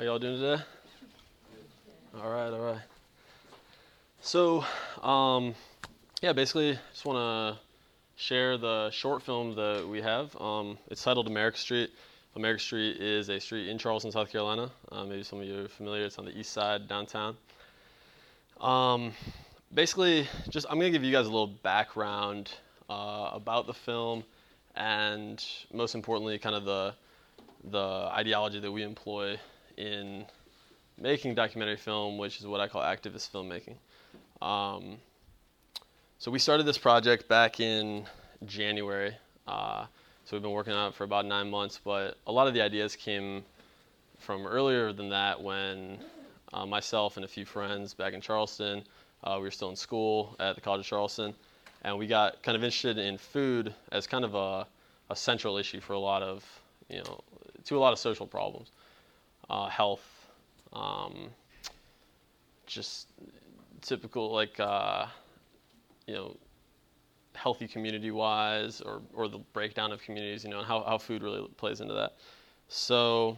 How y'all doing today? All right, all right. So, um, yeah, basically, just want to share the short film that we have. Um, it's titled America Street. America Street is a street in Charleston, South Carolina. Uh, maybe some of you are familiar. It's on the east side downtown. Um, basically, just I'm gonna give you guys a little background uh, about the film, and most importantly, kind of the the ideology that we employ in making documentary film, which is what I call activist filmmaking. Um, so we started this project back in January. Uh, so we've been working on it for about nine months, but a lot of the ideas came from earlier than that when uh, myself and a few friends back in Charleston, uh, we were still in school at the College of Charleston, and we got kind of interested in food as kind of a, a central issue for a lot of, you know, to a lot of social problems, uh, health, um, just typical like uh, you know healthy community wise or, or the breakdown of communities you know and how, how food really plays into that. So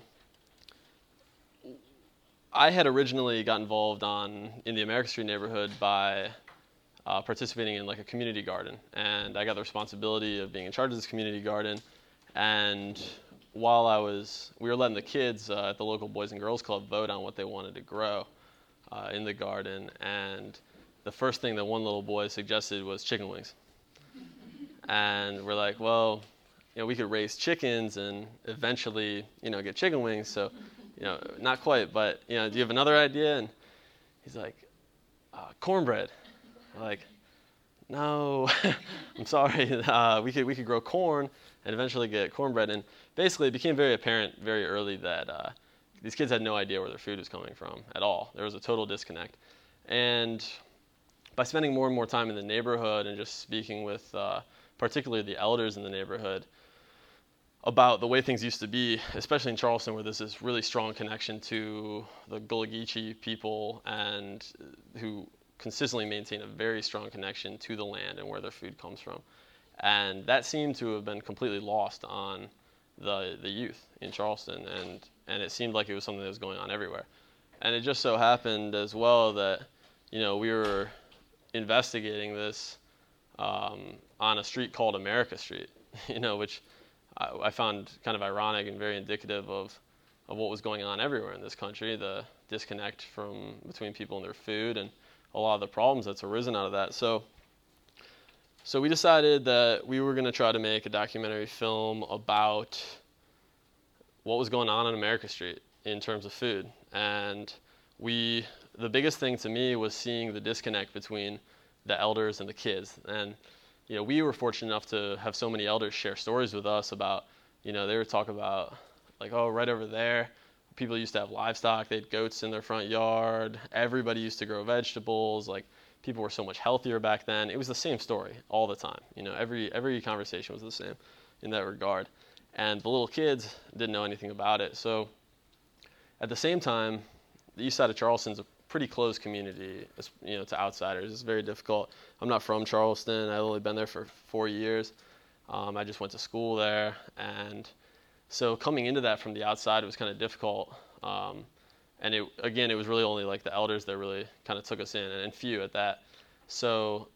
i had originally got involved on in the america street neighborhood by uh, participating in like a community garden. And i got the responsibility of being in charge of this community garden. And while i was we were letting the kids uh, at the local boys and girls club vote on what they wanted to grow uh, in the garden and the first thing that one little boy suggested was chicken wings and we're like, well, you know, we could raise chickens and eventually, you know, get chicken wings. So, you know, not quite, but you know, do you have another idea? And he's like, uh, cornbread. Like, no, I'm sorry. Uh, we could we could grow corn and eventually get cornbread. And basically, it became very apparent very early that uh, these kids had no idea where their food was coming from at all. There was a total disconnect. And by spending more and more time in the neighborhood and just speaking with uh, particularly the elders in the neighborhood, about the way things used to be, especially in Charleston, where there's this really strong connection to the Gullah Geechee people and who consistently maintain a very strong connection to the land and where their food comes from. And that seemed to have been completely lost on the, the youth in Charleston, and, and it seemed like it was something that was going on everywhere. And it just so happened as well that, you know, we were investigating this um, on a street called America Street, you know, which I, I, found kind of ironic and very indicative of, of what was going on everywhere in this country, the disconnect from between people and their food and a lot of the problems that's arisen out of that. So so we decided that we were going to try to make a documentary film about what was going on on America Street in terms of food. And we the biggest thing to me was seeing the disconnect between the elders and the kids. And you know, we were fortunate enough to have so many elders share stories with us about, you know, they would talk about like, oh, right over there, people used to have livestock. They had goats in their front yard. Everybody used to grow vegetables. Like people were so much healthier back then. It was the same story all the time. You know, every every conversation was the same in that regard. And the little kids didn't know anything about it. So at the same time, the east side of Charleston's a pretty closed community, you know, to outsiders. It's very difficult. I'm not from Charleston. I've only been there for four years. Um, I just went to school there, and so coming into that from the outside it was kind of difficult. Um, and it, again, it was really only like the elders that really kind of took us in, and few at that. So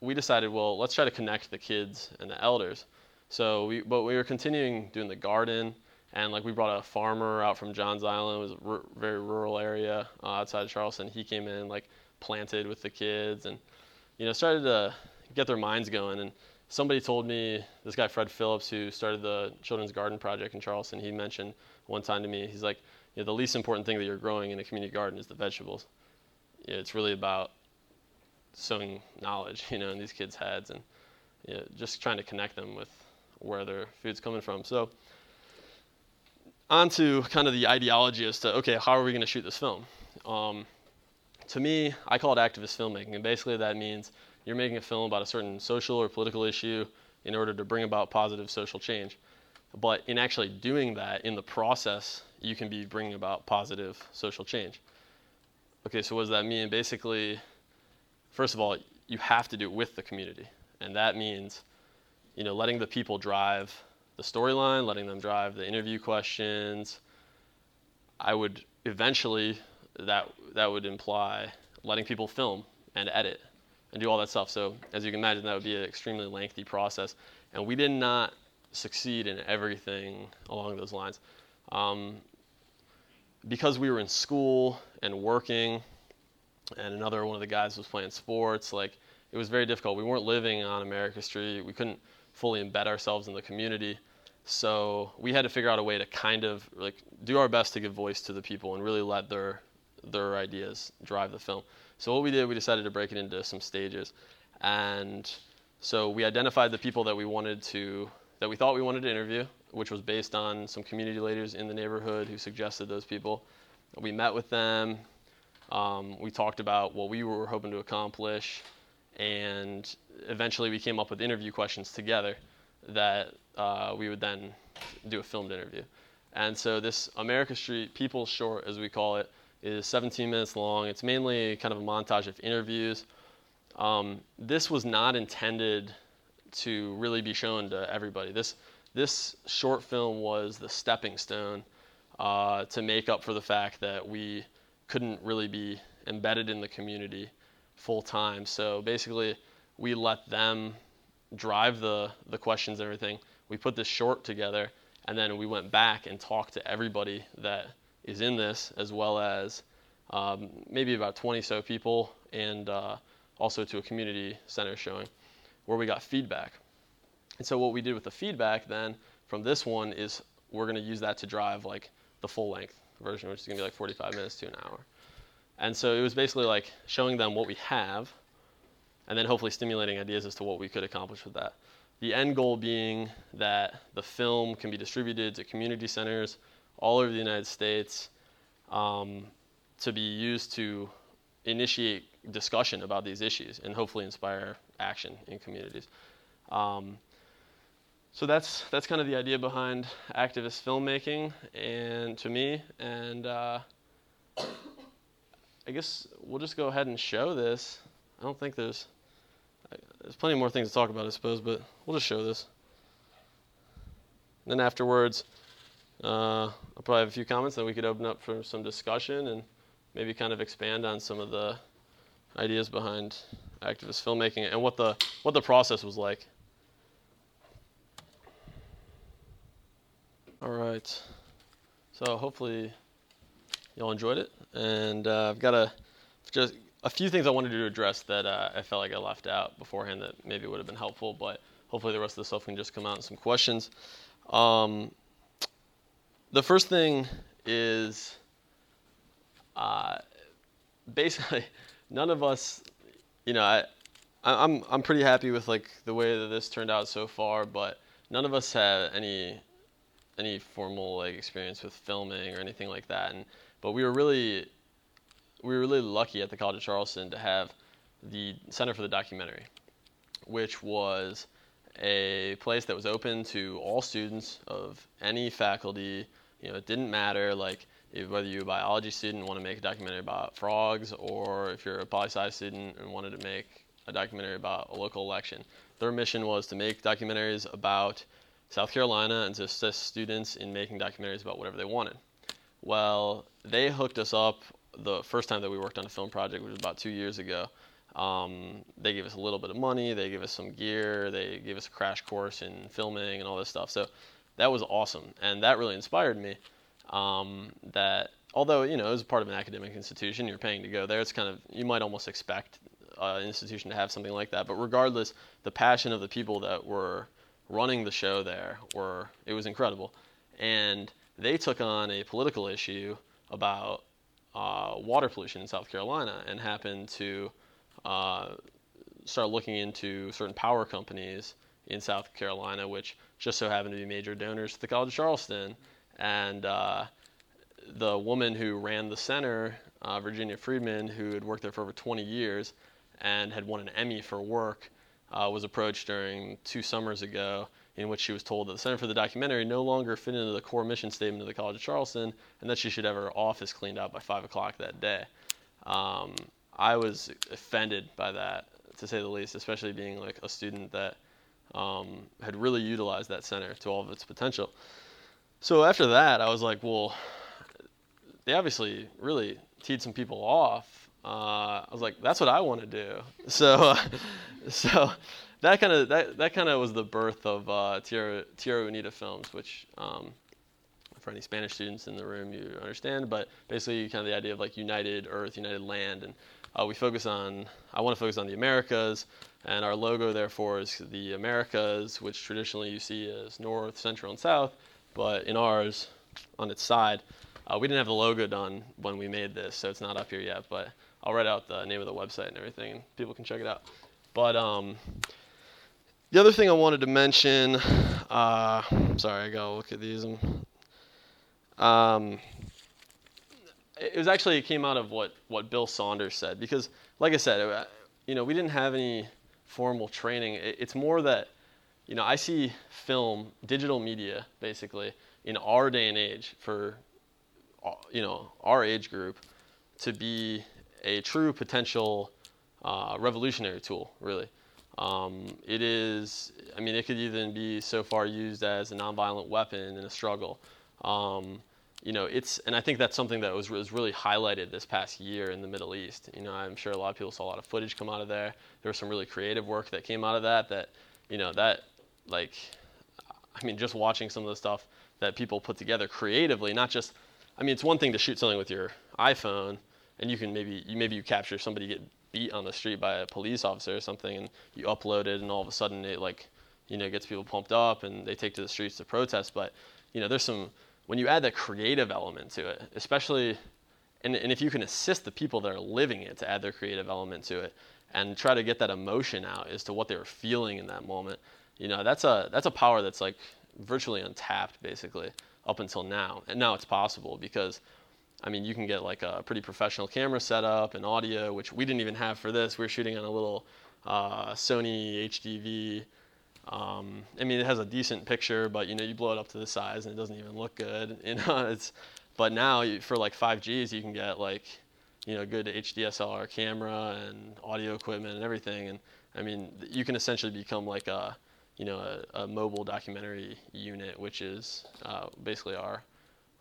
we decided, well, let's try to connect the kids and the elders. So we, but we were continuing doing the garden and like we brought a farmer out from Johns Island, it was a r- very rural area uh, outside of Charleston. He came in like planted with the kids and you know started to get their minds going. And somebody told me this guy Fred Phillips who started the Children's Garden Project in Charleston. He mentioned one time to me, he's like, you know, the least important thing that you're growing in a community garden is the vegetables. You know, it's really about sowing knowledge, you know, in these kids' heads and you know, just trying to connect them with where their food's coming from. So onto kind of the ideology as to okay, how are we going to shoot this film? Um, to me, I call it activist filmmaking, and basically that means you're making a film about a certain social or political issue in order to bring about positive social change. But in actually doing that, in the process, you can be bringing about positive social change. Okay, so what does that mean? Basically, first of all, you have to do it with the community, and that means, you know, letting the people drive the storyline, letting them drive the interview questions. I would eventually that that would imply letting people film and edit and do all that stuff. So as you can imagine, that would be an extremely lengthy process, and we did not succeed in everything along those lines. Um, because we were in school and working, and another one of the guys was playing sports, like it was very difficult. We weren't living on America Street. We couldn't fully embed ourselves in the community. So we had to figure out a way to kind of like do our best to give voice to the people and really let their their ideas drive the film. So what we did, we decided to break it into some stages, and so we identified the people that we wanted to that we thought we wanted to interview, which was based on some community leaders in the neighborhood who suggested those people. We met with them. Um, we talked about what we were hoping to accomplish, and eventually we came up with interview questions together that uh, we would then do a filmed interview. And so this America Street People Short, as we call it, is 17 minutes long. It's mainly kind of a montage of interviews. Um, this was not intended to really be shown to everybody. This this short film was the stepping stone uh, to make up for the fact that we couldn't really be embedded in the community full time. So basically, we let them drive the the questions and everything. We put this short together, and then we went back and talked to everybody that is in this, as well as um, maybe about 20 so people, and uh, also to a community center showing where we got feedback. And so what we did with the feedback then from this one is we're going to use that to drive like the full length version, which is going to be like 45 minutes to an hour. And so it was basically like showing them what we have and then hopefully stimulating ideas as to what we could accomplish with that. The end goal being that the film can be distributed to community centers all over the United States um, to be used to initiate discussion about these issues and hopefully inspire action in communities. Um, so that's that's kind of the idea behind activist filmmaking, and to me, and uh, I guess we'll just go ahead and show this. I don't think there's there's plenty more things to talk about, I suppose, but we'll just show this. then afterwards, uh, I'll probably have a few comments that we could open up for some discussion and maybe kind of expand on some of the ideas behind activist filmmaking and what the what the process was like. All right. So hopefully y'all enjoyed it, and uh, I've got a just a few things I wanted to address that uh, I felt like I left out beforehand that maybe would have been helpful, but hopefully the rest of the stuff can just come out in some questions. Um, the first thing is uh, basically none of us, you know, I, I'm I'm pretty happy with like the way that this turned out so far, but none of us had any any formal like experience with filming or anything like that, and but we were really we were really lucky at the College of Charleston to have the Center for the Documentary, which was a place that was open to all students of any faculty. You know, it didn't matter like if, whether you're a biology student and want to make a documentary about frogs, or if you're a poli sci student and wanted to make a documentary about a local election. Their mission was to make documentaries about South Carolina and to assist students in making documentaries about whatever they wanted. Well, they hooked us up the first time that we worked on a film project, which was about two years ago. Um, they gave us a little bit of money, they gave us some gear, they gave us a crash course in filming and all this stuff. So that was awesome, and that really inspired me. Um, that although you know it was part of an academic institution, you're paying to go there. It's kind of you might almost expect uh, an institution to have something like that. But regardless, the passion of the people that were running the show there were it was incredible, and they took on a political issue about uh, water pollution in South Carolina and happened to uh, start looking into certain power companies in South Carolina, which just so happened to be major donors to the College of Charleston. And uh, the woman who ran the center, uh, Virginia Friedman, who had worked there for over 20 years and had won an Emmy for work, uh, was approached during two summers ago in which she was told that the Center for the Documentary no longer fit into the core mission statement of the College of Charleston and that she should have her office cleaned out by 5 o'clock that day. Um, I was offended by that, to say the least, especially being like a student that um, had really utilized that center to all of its potential. So after that, I was like, well, they obviously really teed some people off. Uh, I was like, that's what I want to do. So, so that kind of that, that kind of was the birth of uh, Tierra, Tierra Unida Films, which um, for any Spanish students in the room, you understand. But basically, kind of the idea of like united Earth, united land, and uh, we focus on. I want to focus on the Americas, and our logo therefore is the Americas, which traditionally you see as North, Central, and South. But in ours, on its side, uh, we didn't have the logo done when we made this, so it's not up here yet. But I'll write out the name of the website and everything, and people can check it out. But um, the other thing I wanted to mention, uh, sorry, I gotta look at these. Um, it was actually it came out of what what Bill Saunders said because, like I said, uh, you know, we didn't have any formal training. It's more that, you know, I see film, digital media, basically, in our day and age for, uh, you know, our age group, to be a true potential uh, revolutionary tool, really. Um, it is, I mean, it could even be so far used as a nonviolent weapon in a struggle. Um, you know, it's, and I think that's something that was, was really highlighted this past year in the Middle East. You know, I'm sure a lot of people saw a lot of footage come out of there. There was some really creative work that came out of that. That, you know, that, like, I mean, just watching some of the stuff that people put together creatively, not just, I mean, it's one thing to shoot something with your iPhone, and you can maybe, you maybe you capture somebody get beat on the street by a police officer or something, and you upload it, and all of a sudden it like, you know, gets people pumped up, and they take to the streets to protest. But, you know, there's some when you add that creative element to it, especially, and, and if you can assist the people that are living it to add their creative element to it and try to get that emotion out as to what they were feeling in that moment, you know, that's a, that's a power that's like virtually untapped basically up until now. And now it's possible because, I mean, you can get like a pretty professional camera setup and audio, which we didn't even have for this. We were shooting on a little uh, Sony HDV um, I mean, it has a decent picture, but you know, you blow it up to the size and it doesn't even look good. You know, it's. But now you, for like 5Gs, you can get like, you know, good HDSLR camera and audio equipment and everything. And I mean, you can essentially become like a, you know, a, a mobile documentary unit, which is uh, basically our,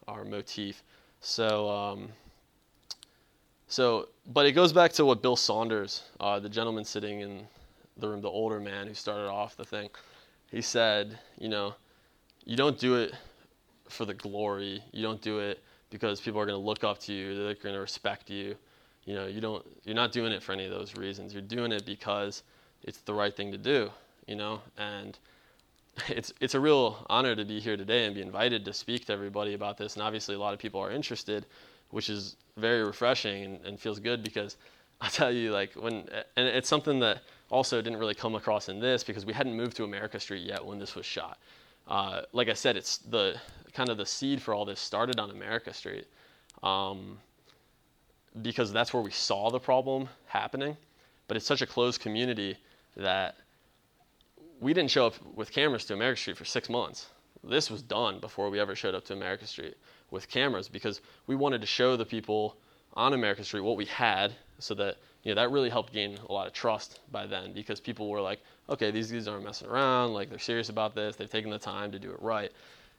our motif. So. Um, so, but it goes back to what Bill Saunders, uh, the gentleman sitting in the room, the older man who started off the thing, he said, you know, you don't do it for the glory. You don't do it because people are going to look up to you. They're going to respect you. You know, you don't. You're not doing it for any of those reasons. You're doing it because it's the right thing to do. You know, and it's it's a real honor to be here today and be invited to speak to everybody about this. And obviously, a lot of people are interested, which is very refreshing and, and feels good because I'll tell you, like when, and it's something that also didn't really come across in this because we hadn't moved to America Street yet when this was shot. Uh, like I said, it's the kind of the seed for all this started on America Street um, because that's where we saw the problem happening. But it's such a closed community that we didn't show up with cameras to America Street for six months. This was done before we ever showed up to America Street with cameras because we wanted to show the people on America Street what we had so that you know, that really helped gain a lot of trust by then because people were like, okay, these guys aren't messing around. Like they're serious about this. They've taken the time to do it right.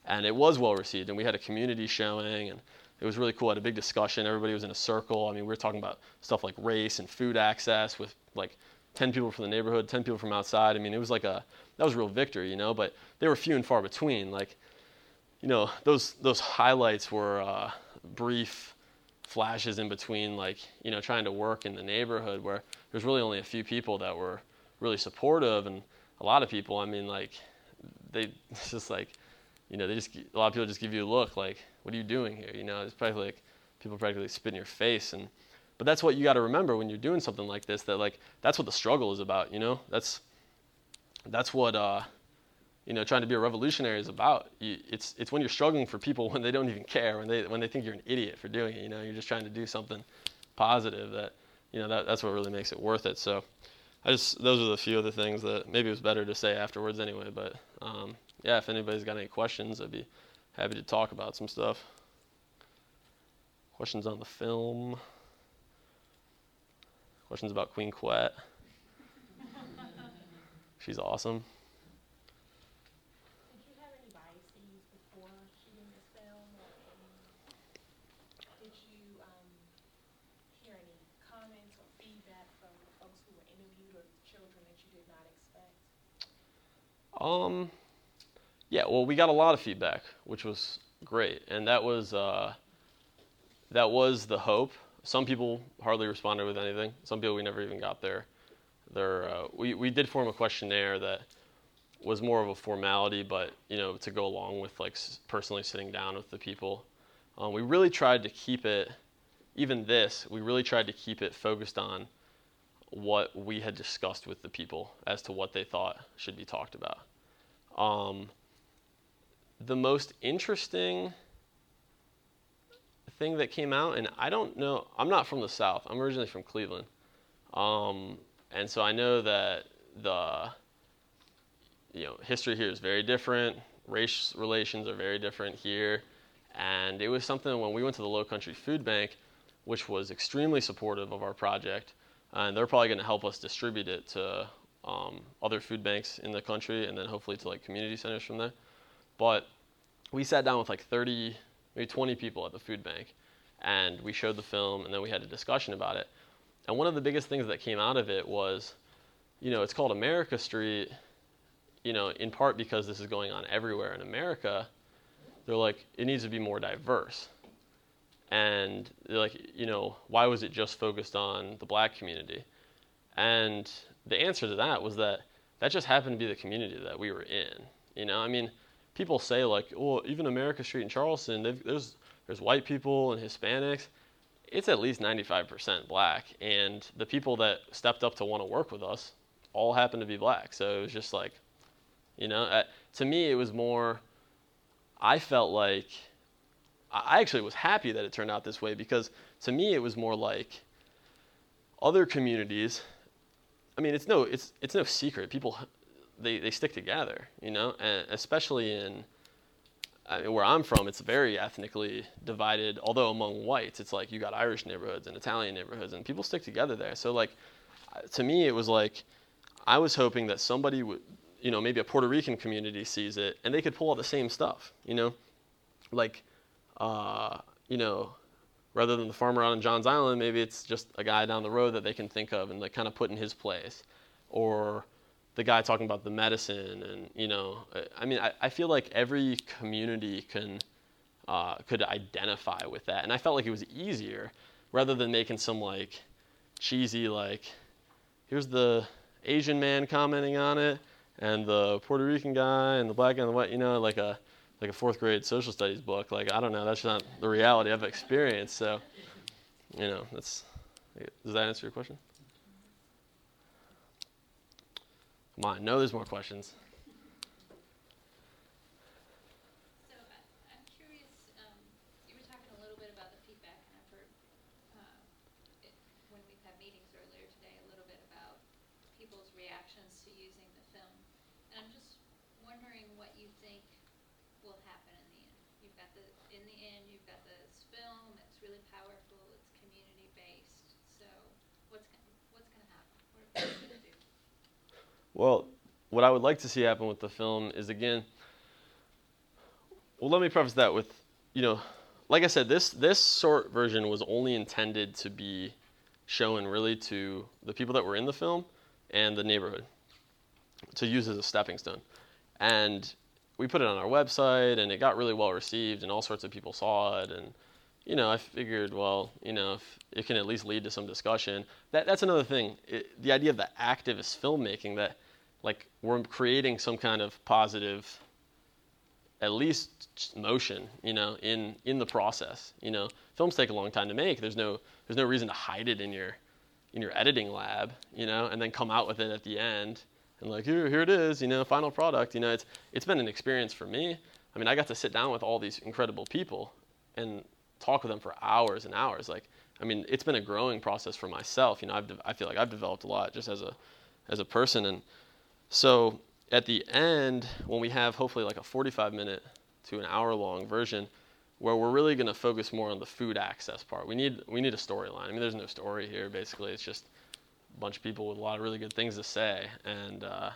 And it was well received. And we had a community showing and it was really cool. I had a big discussion. Everybody was in a circle. I mean, we were talking about stuff like race and food access with like 10 people from the neighborhood, 10 people from outside. I mean, it was like a, that was a real victory, you know, but they were few and far between. Like, you know, those, those highlights were uh, brief flashes in between, like you know, trying to work in the neighborhood where there's really only a few people that were really supportive, and a lot of people, I mean, like they it's just like, you know, they just a lot of people just give you a look like, what are you doing here? You know, it's probably like people practically spit in your face, and but that's what you got to remember when you're doing something like this. That like that's what the struggle is about. You know, that's that's what. uh you know, trying to be a revolutionary is about. It's it's when you're struggling for people when they don't even care, when they when they think you're an idiot for doing it. You know, you're just trying to do something positive that, you know, that, that's what really makes it worth it. So, I just those are the few of the things that maybe it was better to say afterwards anyway. But um, yeah, if anybody's got any questions, I'd be happy to talk about some stuff. Questions on the film. Questions about Queen Quet. She's awesome. children that you did not expect? Um, yeah, well, we got a lot of feedback, which was great, and that was uh, that was the hope. Some people hardly responded with anything. Some people we never even got there. There, uh, we we did form a questionnaire that was more of a formality, but you know, to go along with like personally sitting down with the people. Um, we really tried to keep it, even this, we really tried to keep it focused on what we had discussed with the people as to what they thought should be talked about. Um, the most interesting thing that came out, and I don't know, I'm not from the South. I'm originally from Cleveland, um, and so I know that the you know history here is very different. Race relations are very different here, and it was something when we went to the Low Country Food Bank, which was extremely supportive of our project, and they're probably going to help us distribute it to um, other food banks in the country, and then hopefully to like community centers from there. But we sat down with like 30, maybe 20 people at the food bank, and we showed the film, and then we had a discussion about it. And one of the biggest things that came out of it was, you know, it's called America Street, you know, in part because this is going on everywhere in America. They're like, it needs to be more diverse. And like, you know, why was it just focused on the black community? And the answer to that was that that just happened to be the community that we were in. You know, I mean, people say like, well, even America Street in Charleston, there's there's white people and Hispanics. It's at least 95% black, and the people that stepped up to want to work with us all happened to be black. So it was just like, you know, uh, to me it was more. I felt like I actually was happy that it turned out this way because to me it was more like other communities. I mean, it's no it's it's no secret. People they, they stick together, you know, and especially in I mean, where I'm from, it's very ethnically divided. Although among whites, it's like you got Irish neighborhoods and Italian neighborhoods, and people stick together there. So like, to me, it was like I was hoping that somebody would, you know, maybe a Puerto Rican community sees it and they could pull out the same stuff, you know, like, uh, you know, rather than the farmer out on Johns Island, maybe it's just a guy down the road that they can think of and like kind of put in his place, or the guy talking about the medicine and you know i mean i, I feel like every community can uh, could identify with that. And i felt like it was easier rather than making some like cheesy like here's the asian man commenting on it and the puerto rican guy and the black guy and the white you know like a like a fourth grade social studies book like i don't know that's not the reality i've experienced so you know that's does that answer your question Come on, no, there's more questions. So I, am curious. Um, you were talking a little bit about the feedback, and I've heard uh, it, when we've had meetings earlier today a little bit about people's reactions to using the film. And I'm just wondering what you think will happen in the end. You've got the in the end, you've got this film that's really powerful. It's community based. So what's what's going to happen? What are people going to do? Well, what I would like to see happen with the film is again. Well, let me preface that with, you know, like I said, this this short version was only intended to be shown really to the people that were in the film and the neighborhood to use as a stepping stone. And we put it on our website and it got really well received and all sorts of people saw it and you know, I figured, well, you know, if it can at least lead to some discussion. That that's another thing. It, the idea of the activist filmmaking that, like, we're creating some kind of positive, at least motion, you know, in in the process. You know, films take a long time to make. There's no there's no reason to hide it in your in your editing lab, you know, and then come out with it at the end and like here here it is, you know, final product. You know, it's it's been an experience for me. I mean, I got to sit down with all these incredible people and talk with them for hours and hours. Like, I mean, it's been a growing process for myself. You know, I've I feel like I've developed a lot just as a as a person. And so at the end, when we have hopefully like a 45 minute to an hour long version, where we're really going to focus more on the food access part. We need we need a storyline. I mean, there's no story here. Basically, it's just a bunch of people with a lot of really good things to say, and uh,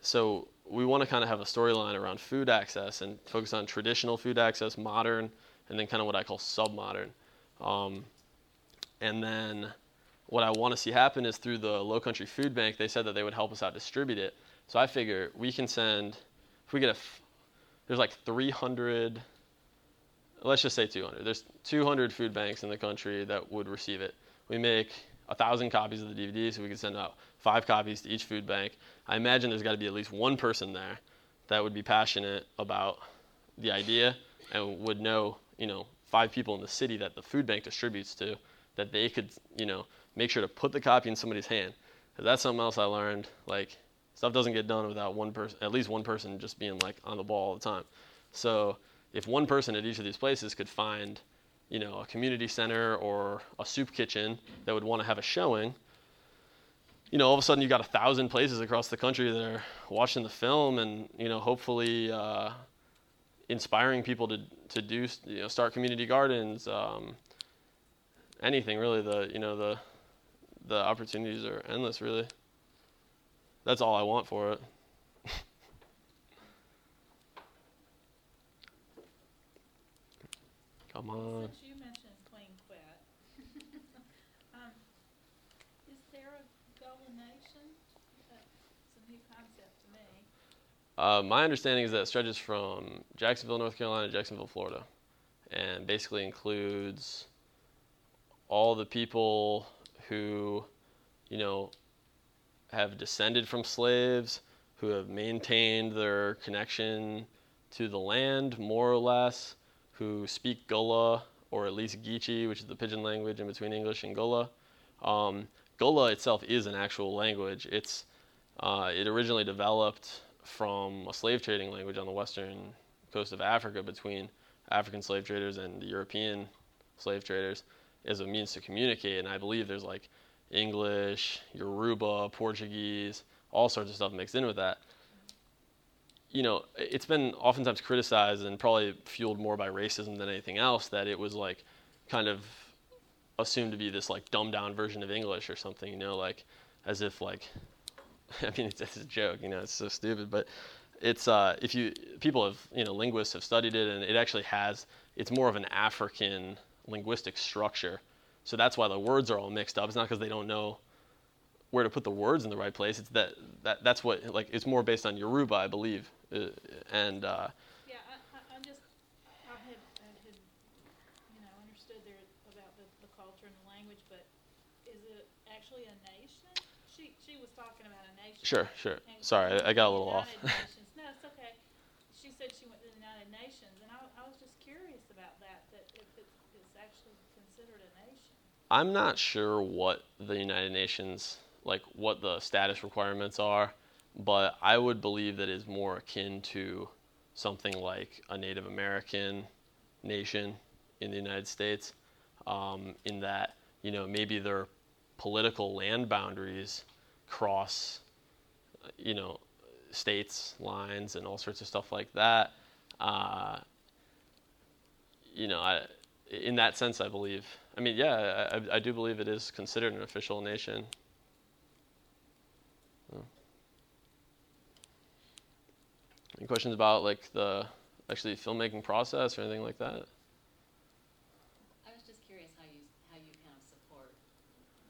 so we want to kind of have a storyline around food access and focus on traditional food access, modern and then kind of what I call submodern. Um, and then what I want to see happen is through the Low Country Food Bank. They said that they would help us out distribute it. So I figure we can send if we get a, there's like 300 let's just say 200 there's 200 food banks in the country that would receive it we make a thousand copies of the dvd so we can send out five copies to each food bank i imagine there's got to be at least one person there that would be passionate about the idea and would know you know five people in the city that the food bank distributes to that they could you know make sure to put the copy in somebody's hand. 'Cause that's something else i learned like stuff doesn't get done without one person at least one person just being like on the ball all the time. So if one person at each of these places could find you know a community center or a soup kitchen that would want to have a showing you know all of a sudden you've got a thousand places across the country that are watching the film and you know hopefully uh, inspiring people to to do you know start community gardens um, anything really the you know the the opportunities are endless really that's all I want for it. Come on. Since you mentioned Queen Quet, um, is there a Gullah Nation? That's a new concept to me. Uh, my understanding is that it stretches from Jacksonville, North Carolina, to Jacksonville, Florida, and basically includes all the people who, you know, have descended from slaves, who have maintained their connection to the land more or less, who speak Gullah or at least Geechee, which is the pidgin language in between English and Gullah. Um, Gullah itself is an actual language. It's uh, it originally developed from a slave trading language on the western coast of Africa between African slave traders and the European slave traders as a means to communicate. And I believe there's like English, Yoruba, Portuguese, all sorts of stuff mixed in with that. You know, it's been oftentimes criticized and probably fueled more by racism than anything else that it was like kind of assumed to be this like dumbed down version of English or something, you know, like as if like I mean it's, it's a joke, you know, it's so stupid, but it's uh, if you people have you know linguists have studied it and it actually has it's more of an African linguistic structure so that's why the words are all mixed up. It's not because they don't know where to put the words in the right place. It's that, that that's what like it's more based on Yoruba, I believe. Uh, and uh, Yeah, I, I, just, I had, I had, you know, understood there about the, the culture and the language, but is it actually a nation? She, she was talking about a nation. sure, sure. Sorry, I, I got a little off. United. No, it's okay. She said she went to the United Nations, and I, I was just curious about that, that if it is actually considered a nation. I'm not sure what the United Nations like what the status requirements are, but I would believe that is more akin to something like a Native American nation in the United States, um, in that you know maybe their political land boundaries cross, you know, states lines and all sorts of stuff like that. Uh, you know, I, in that sense, I believe. I mean, yeah, I, I- do believe it is considered an official nation. Any questions about like the actually filmmaking process or anything like that? I was just curious how you, how you kind of support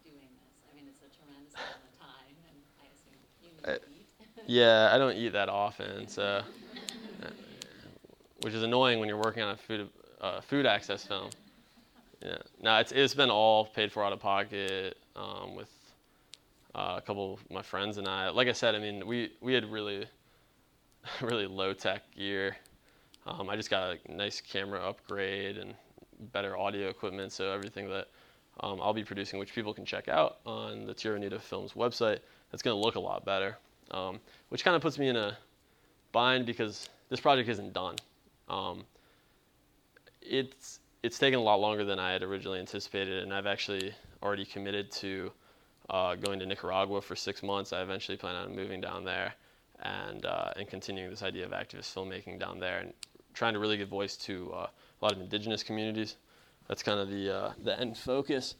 doing this. I mean, it's a tremendous amount of time, and I assume you need to eat. Yeah, I don't eat that often, so which is annoying when you're working on a food uh, food access film. Yeah, no, it's it's been all paid for out of pocket um, with uh, a couple of my friends and I. Like I said, I mean, we we had really really low tech gear. Um, I just got a nice camera upgrade and better audio equipment, so everything that um, I'll be producing, which people can check out on the Tierra Unida Films website, that's going to look a lot better. Um, which kind of puts me in a bind because this project isn't done. Um, it's it's taken a lot longer than I had originally anticipated, and I've actually already committed to uh, going to Nicaragua for six months. I eventually plan on moving down there and uh, and continuing this idea of activist filmmaking down there and trying to really give voice to uh, a lot of indigenous communities. That's kind of the uh, the end focus.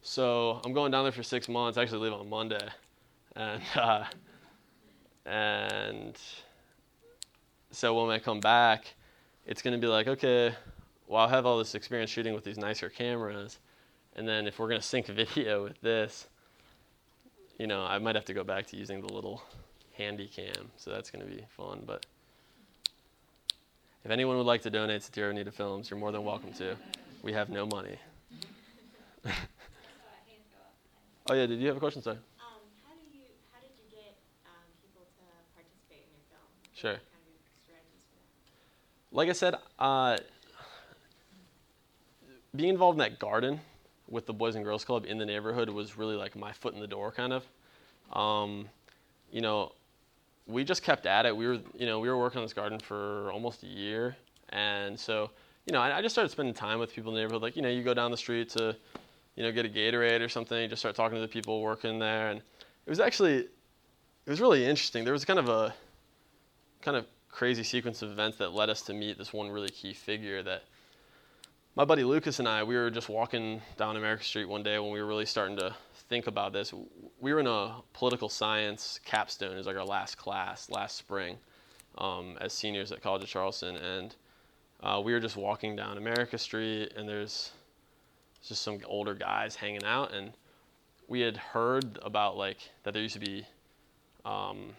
So I'm going down there for six months. I actually leave on Monday, and uh, and so when I come back, it's going to be like, okay, well, I'll have all this experience shooting with these nicer cameras, And then if we're gonna sync video with this, you know, I might have to go back to using the little handy cam. So that's gonna be fun. But if anyone would like to donate to Tierra Unida Films, you're more than welcome to. We have no money. I saw a hand go up. Oh yeah, did you have a question, sir? Um, how do you, how did you get, um, people to participate in your film? Sure. Kind of your strategies for that? like I said, uh, being involved in that garden with the Boys and Girls Club in the neighborhood was really like my foot in the door, kind of. Um, you know, we just kept at it. We were, you know, we were working on this garden for almost a year, and so, you know, I, I just started spending time with people in the neighborhood. Like, you know, you go down the street to, you know, get a Gatorade or something. You just start talking to the people working there, and it was actually, it was really interesting. There was kind of a, kind of crazy sequence of events that led us to meet this one really key figure that my buddy Lucas and I, we were just walking down America Street one day when we were really starting to think about this. We were in a political science capstone, it was like our last class last spring um, as seniors at College of Charleston. And uh, we were just walking down America Street, and there's just some older guys hanging out. And we had heard about like that there used to be um,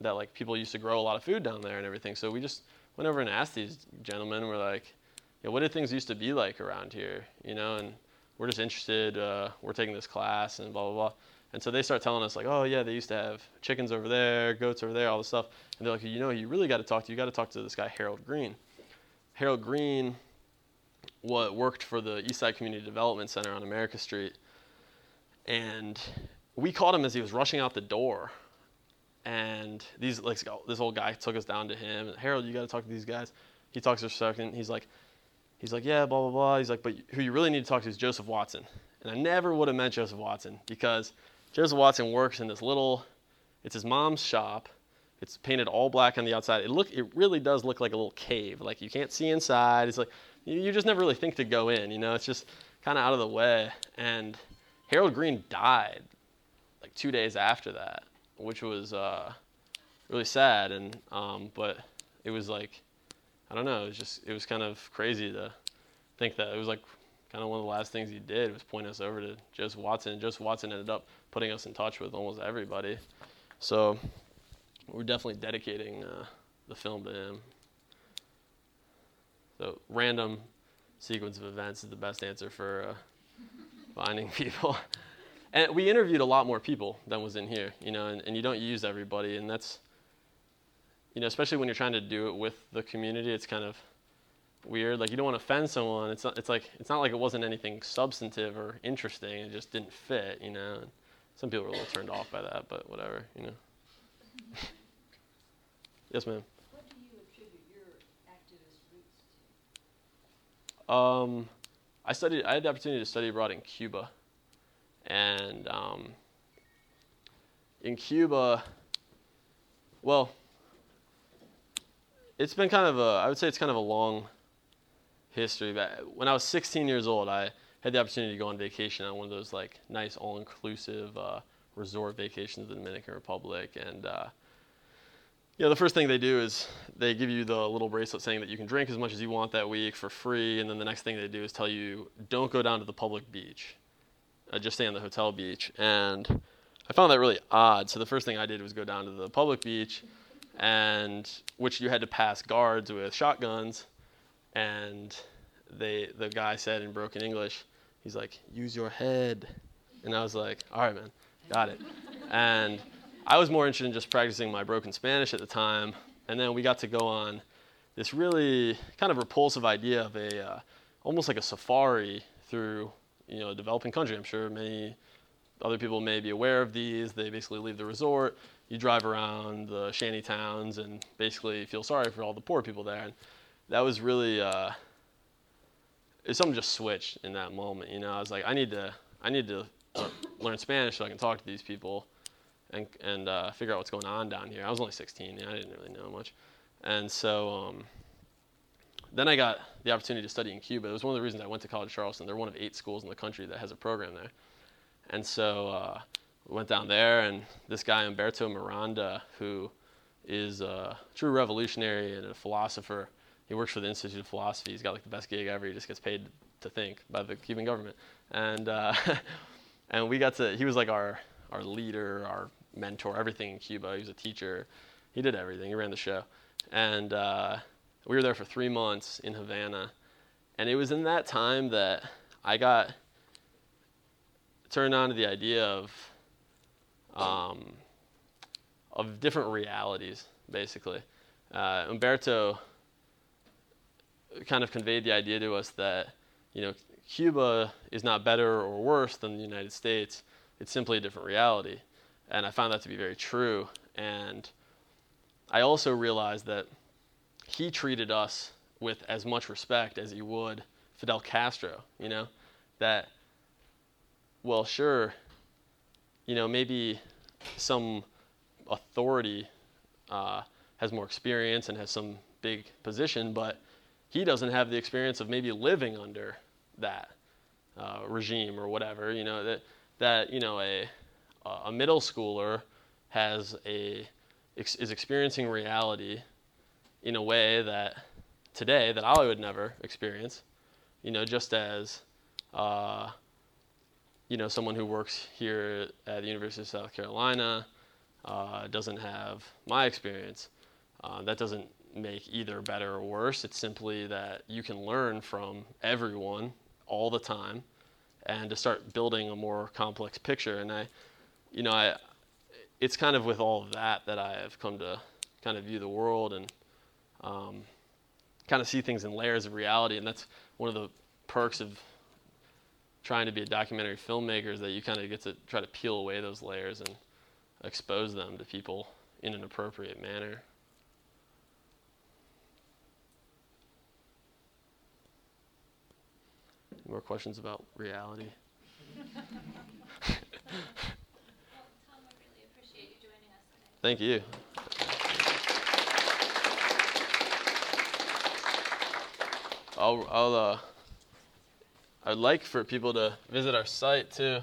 that like people used to grow a lot of food down there and everything. So we just went over and asked these gentlemen. We're like, what did things used to be like around here? You know, and we're just interested. Uh, we're taking this class and blah blah blah. And so they start telling us like, oh yeah, they used to have chickens over there, goats over there, all this stuff. And they're like, you know, you really got to talk to you got to talk to this guy Harold Green. Harold Green, what worked for the Eastside Community Development Center on America Street, and we caught him as he was rushing out the door and these like this old guy took us down to him. Harold, you got to talk to these guys. He talks for a second. He's like, he's like, yeah, blah blah blah. He's like, but who you really need to talk to is Joseph Watson. And I never would have met Joseph Watson because Joseph Watson works in this little. It's his mom's shop. It's painted all black on the outside. It look, it really does look like a little cave. Like you can't see inside. It's like you, just never really think to go in. You know, it's just kind of out of the way. And Harold Green died like two days after that which was uh, really sad. And um, but it was like I don't know. It was just it was kind of crazy to think that it was like kind of one of the last things he did was point us over to Joseph Watson. And Joseph Watson ended up putting us in touch with almost everybody. So we're definitely dedicating uh, the film to him. So random sequence of events is the best answer for uh, finding people. And we interviewed a lot more people than was in here, you know, and, and you don't use everybody, and that's, you know, especially when you're trying to do it with the community, it's kind of weird. Like you don't want to offend someone. It's not, it's like it's not like it wasn't anything substantive or interesting. It just didn't fit, you know. And some people were a little turned off by that, but whatever, you know. yes, ma'am. What do you attribute your activist roots to? Um, I studied. I had the opportunity to study abroad in Cuba, and um, in Cuba, well, it's been kind of a. I would say it's kind of a long history. But when I was 16 years old, I had the opportunity to go on vacation on one of those like nice all-inclusive uh, resort vacations in the Dominican Republic, and uh, you know, the first thing they do is they give you the little bracelet saying that you can drink as much as you want that week for free, and then the next thing they do is tell you don't go down to the public beach, uh, just stay on the hotel beach. And I found that really odd. So the first thing I did was go down to the public beach, and which you had to pass guards with shotguns, and they the guy said in broken English, he's like, use your head, and I was like, all right, man, got it, and I was more interested in just practicing my broken Spanish at the time, and then we got to go on this really kind of repulsive idea of a uh, almost like a safari through you know a developing country. I'm sure many other people may be aware of these. They basically leave the resort, you drive around the shanty towns, and basically feel sorry for all the poor people there. And that was really uh, something just switched in that moment. You know, I was like, I need to I need to learn Spanish so I can talk to these people and and uh, figure out what's going on down here. I was only 16, you know, I didn't really know much, and so um, then I got the opportunity to study in Cuba. It was one of the reasons I went to College Charleston. They're one of eight schools in the country that has a program there, and so uh, went down there, and this guy Umberto Miranda, who is a true revolutionary and a philosopher. He works for the Institute of Philosophy. He's got like the best gig ever. He just gets paid to think by the Cuban government, and uh, and we got to. He was like our our leader, our mentor, everything in Cuba. He was a teacher. He did everything. He ran the show, and uh, we were there for three months in Havana, and it was in that time that I got turned on to the idea of um, of different realities, basically. Uh, Umberto kind of conveyed the idea to us that you know Cuba is not better or worse than the United States. It's simply a different reality, and I found that to be very true. And I also realized that he treated us with as much respect as he would Fidel Castro. You know, that well, sure, you know, maybe some authority uh, has more experience and has some big position, but he doesn't have the experience of maybe living under that uh, regime or whatever. You know that that you know a a middle schooler has a is experiencing reality in a way that today that I would never experience. You know, just as uh, you know someone who works here at the University of South Carolina uh, doesn't have my experience. Uh, that doesn't make either better or worse. It's simply that you can learn from everyone all the time, and to start building a more complex picture. And I, you know, I, it's kind of with all of that that I have come to kind of view the world and um, kind of see things in layers of reality. And that's one of the perks of trying to be a documentary filmmaker is that you kind of get to try to peel away those layers and expose them to people in an appropriate manner. More questions about reality? Thank you. I'll, I'll uh, I'd like for people to visit our site too.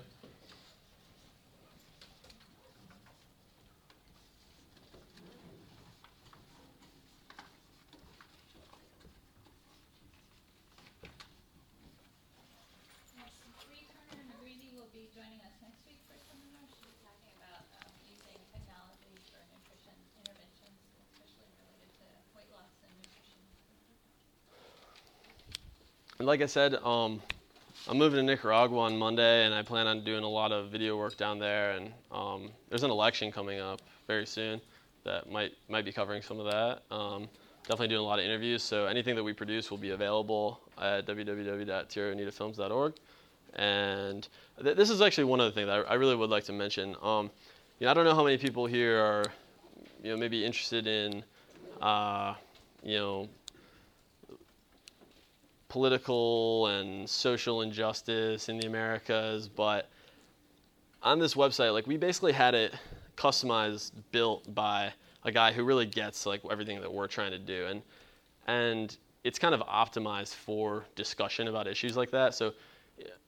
Like I said, um, I'm moving to Nicaragua on Monday, and I plan on doing a lot of video work down there. And um, there's an election coming up very soon that might might be covering some of that. Um, definitely doing a lot of interviews. So anything that we produce will be available at www.tierraunidafilms.org. And th- this is actually one of the things I, I really would like to mention. Um, you know, I don't know how many people here are, you know, maybe interested in, uh, you know, political and social injustice in the Americas, but on this website, like we basically had it customized, built by a guy who really gets like everything that we're trying to do, and and it's kind of optimized for discussion about issues like that. So,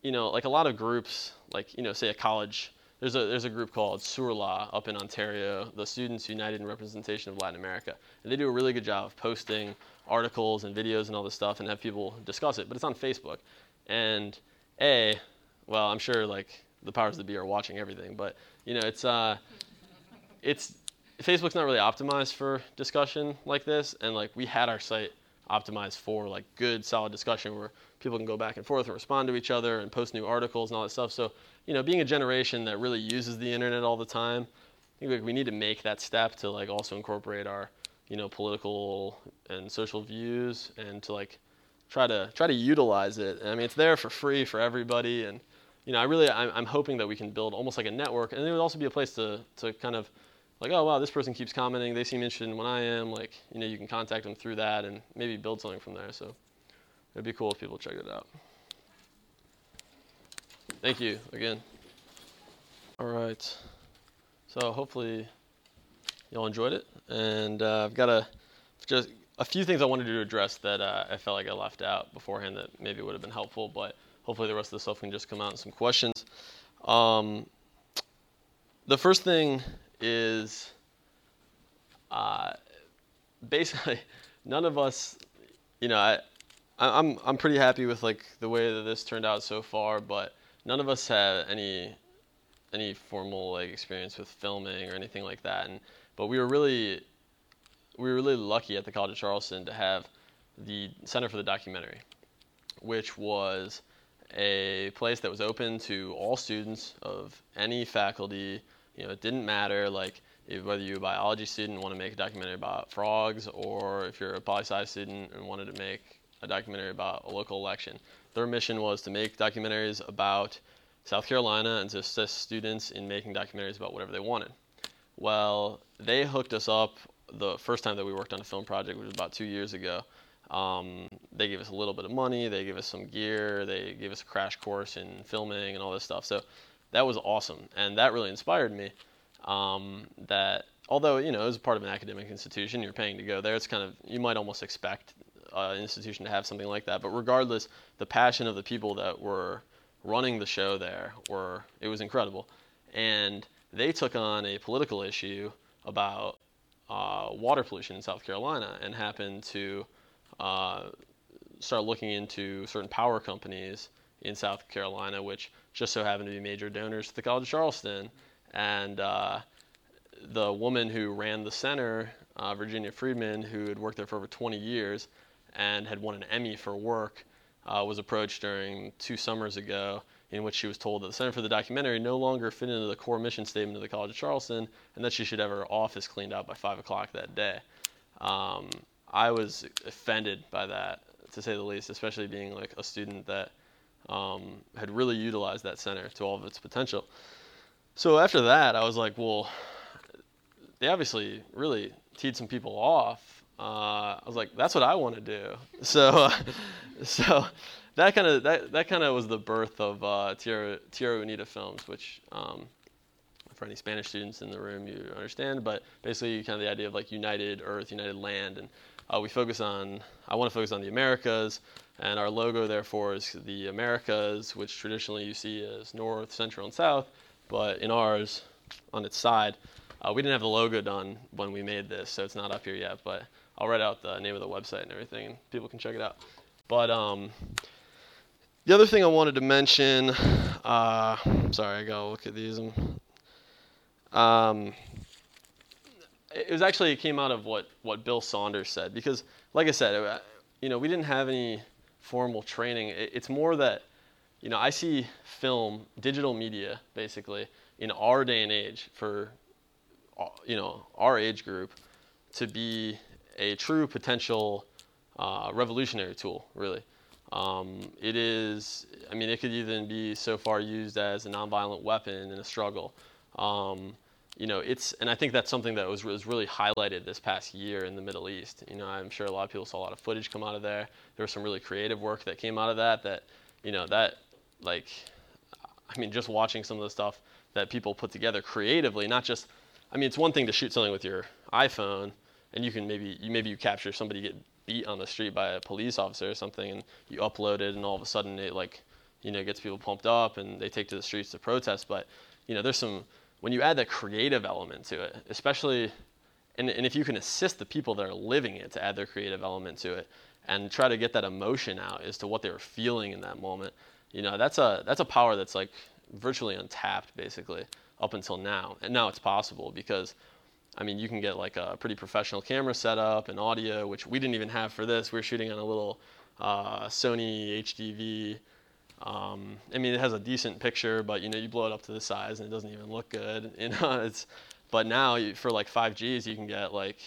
you know, like a lot of groups, like you know, say a college. There's a there's a group called SURLA up in Ontario, the Students United in Representation of Latin America, and they do a really good job of posting articles and videos and all this stuff and have people discuss it. But it's on Facebook, and a, well, I'm sure like the powers that be are watching everything, but you know, it's uh, it's Facebook's not really optimized for discussion like this, and like we had our site optimized for like good solid discussion where people can go back and forth and respond to each other and post new articles and all that stuff. So you know, being a generation that really uses the internet all the time, I think like, we need to make that step to like also incorporate our you know political and social views and to like try to try to utilize it. I mean, it's there for free for everybody, and you know, I really I'm, I'm hoping that we can build almost like a network, and it would also be a place to to kind of like, oh wow, this person keeps commenting, they seem interested in what I am. Like, you know, you can contact them through that and maybe build something from there. So it'd be cool if people checked it out. Thank you again. All right. So hopefully y'all enjoyed it, and uh, I've got a just a few things I wanted to address that uh, I felt like I left out beforehand that maybe would have been helpful, but hopefully the rest of the stuff can just come out in some questions. Um, the first thing is uh, basically none of us, you know, I, I'm I'm pretty happy with like the way that this turned out so far, but none of us had any any formal like experience with filming or anything like that. And but we were really we were really lucky at the College of Charleston to have the Center for the Documentary, which was a place that was open to all students of any faculty. You know, it didn't matter like if, whether you're a biology student and want to make a documentary about frogs, or if you're a poli sci student and wanted to make a documentary about a local election. Their mission was to make documentaries about South Carolina and to assist students in making documentaries about whatever they wanted. Well, they hooked us up the first time that we worked on a film project, which was about two years ago. Um, they gave us a little bit of money, they gave us some gear, they gave us a crash course in filming and all this stuff. So that was awesome, and that really inspired me. Um, that although you know it was part of an academic institution, you're paying to go there. It's kind of you might almost expect uh, an institution to have something like that. But regardless, the passion of the people that were running the show there were it was incredible, and they took on a political issue about uh, water pollution in South Carolina and happened to uh, start looking into certain power companies in South Carolina, which just so happened to be major donors to the College of Charleston. And uh, the woman who ran the center, uh, Virginia Friedman, who had worked there for over 20 years and had won an Emmy for work, uh, was approached during two summers ago, in which she was told that the Center for the Documentary no longer fit into the core mission statement of the College of Charleston, and that she should have her office cleaned out by five o'clock that day. Um, I was offended by that, to say the least, especially being like a student that um, had really utilized that center to all of its potential. So after that, I was like, well, they obviously really teed some people off. Uh, I was like, that's what I want to do. So, so that kind of that, that kind of was the birth of uh, Tierra, Tierra Unida Films, which um, for any Spanish students in the room, you understand. But basically, kind of the idea of like united Earth, united land, and uh, we focus on. I want to focus on the Americas, and our logo therefore is the Americas, which traditionally you see as North, Central, and South. But in ours, on its side, uh, we didn't have the logo done when we made this, so it's not up here yet. But I'll write out the name of the website and everything, and people can check it out. But um, the other thing I wanted to mention, uh, sorry, I gotta look at these. Um, it was actually it came out of what what Bill Saunders said because, like I said, it, you know, we didn't have any formal training. It, it's more that, you know, I see film, digital media, basically, in our day and age for, uh, you know, our age group, to be a true potential uh, revolutionary tool, really. Um, it is, I mean, it could even be so far used as a nonviolent weapon in a struggle. Um, you know, it's, and I think that's something that was, was really highlighted this past year in the Middle East. You know, I'm sure a lot of people saw a lot of footage come out of there. There was some really creative work that came out of that. That, you know, that, like, I mean, just watching some of the stuff that people put together creatively, not just, I mean, it's one thing to shoot something with your iPhone, and you can maybe, you maybe you capture somebody get beat on the street by a police officer or something, and you upload it, and all of a sudden it like, you know, gets people pumped up, and they take to the streets to protest. But, you know, there's some when you add that creative element to it, especially, and, and if you can assist the people that are living it to add their creative element to it, and try to get that emotion out as to what they were feeling in that moment, you know, that's a that's a power that's like virtually untapped, basically, up until now. And now it's possible because, I mean, you can get like a pretty professional camera setup and audio, which we didn't even have for this. We were shooting on a little uh, Sony HDV um, I mean, it has a decent picture, but you know, you blow it up to the size and it doesn't even look good. You know, it's. But now for like 5Gs, you can get like,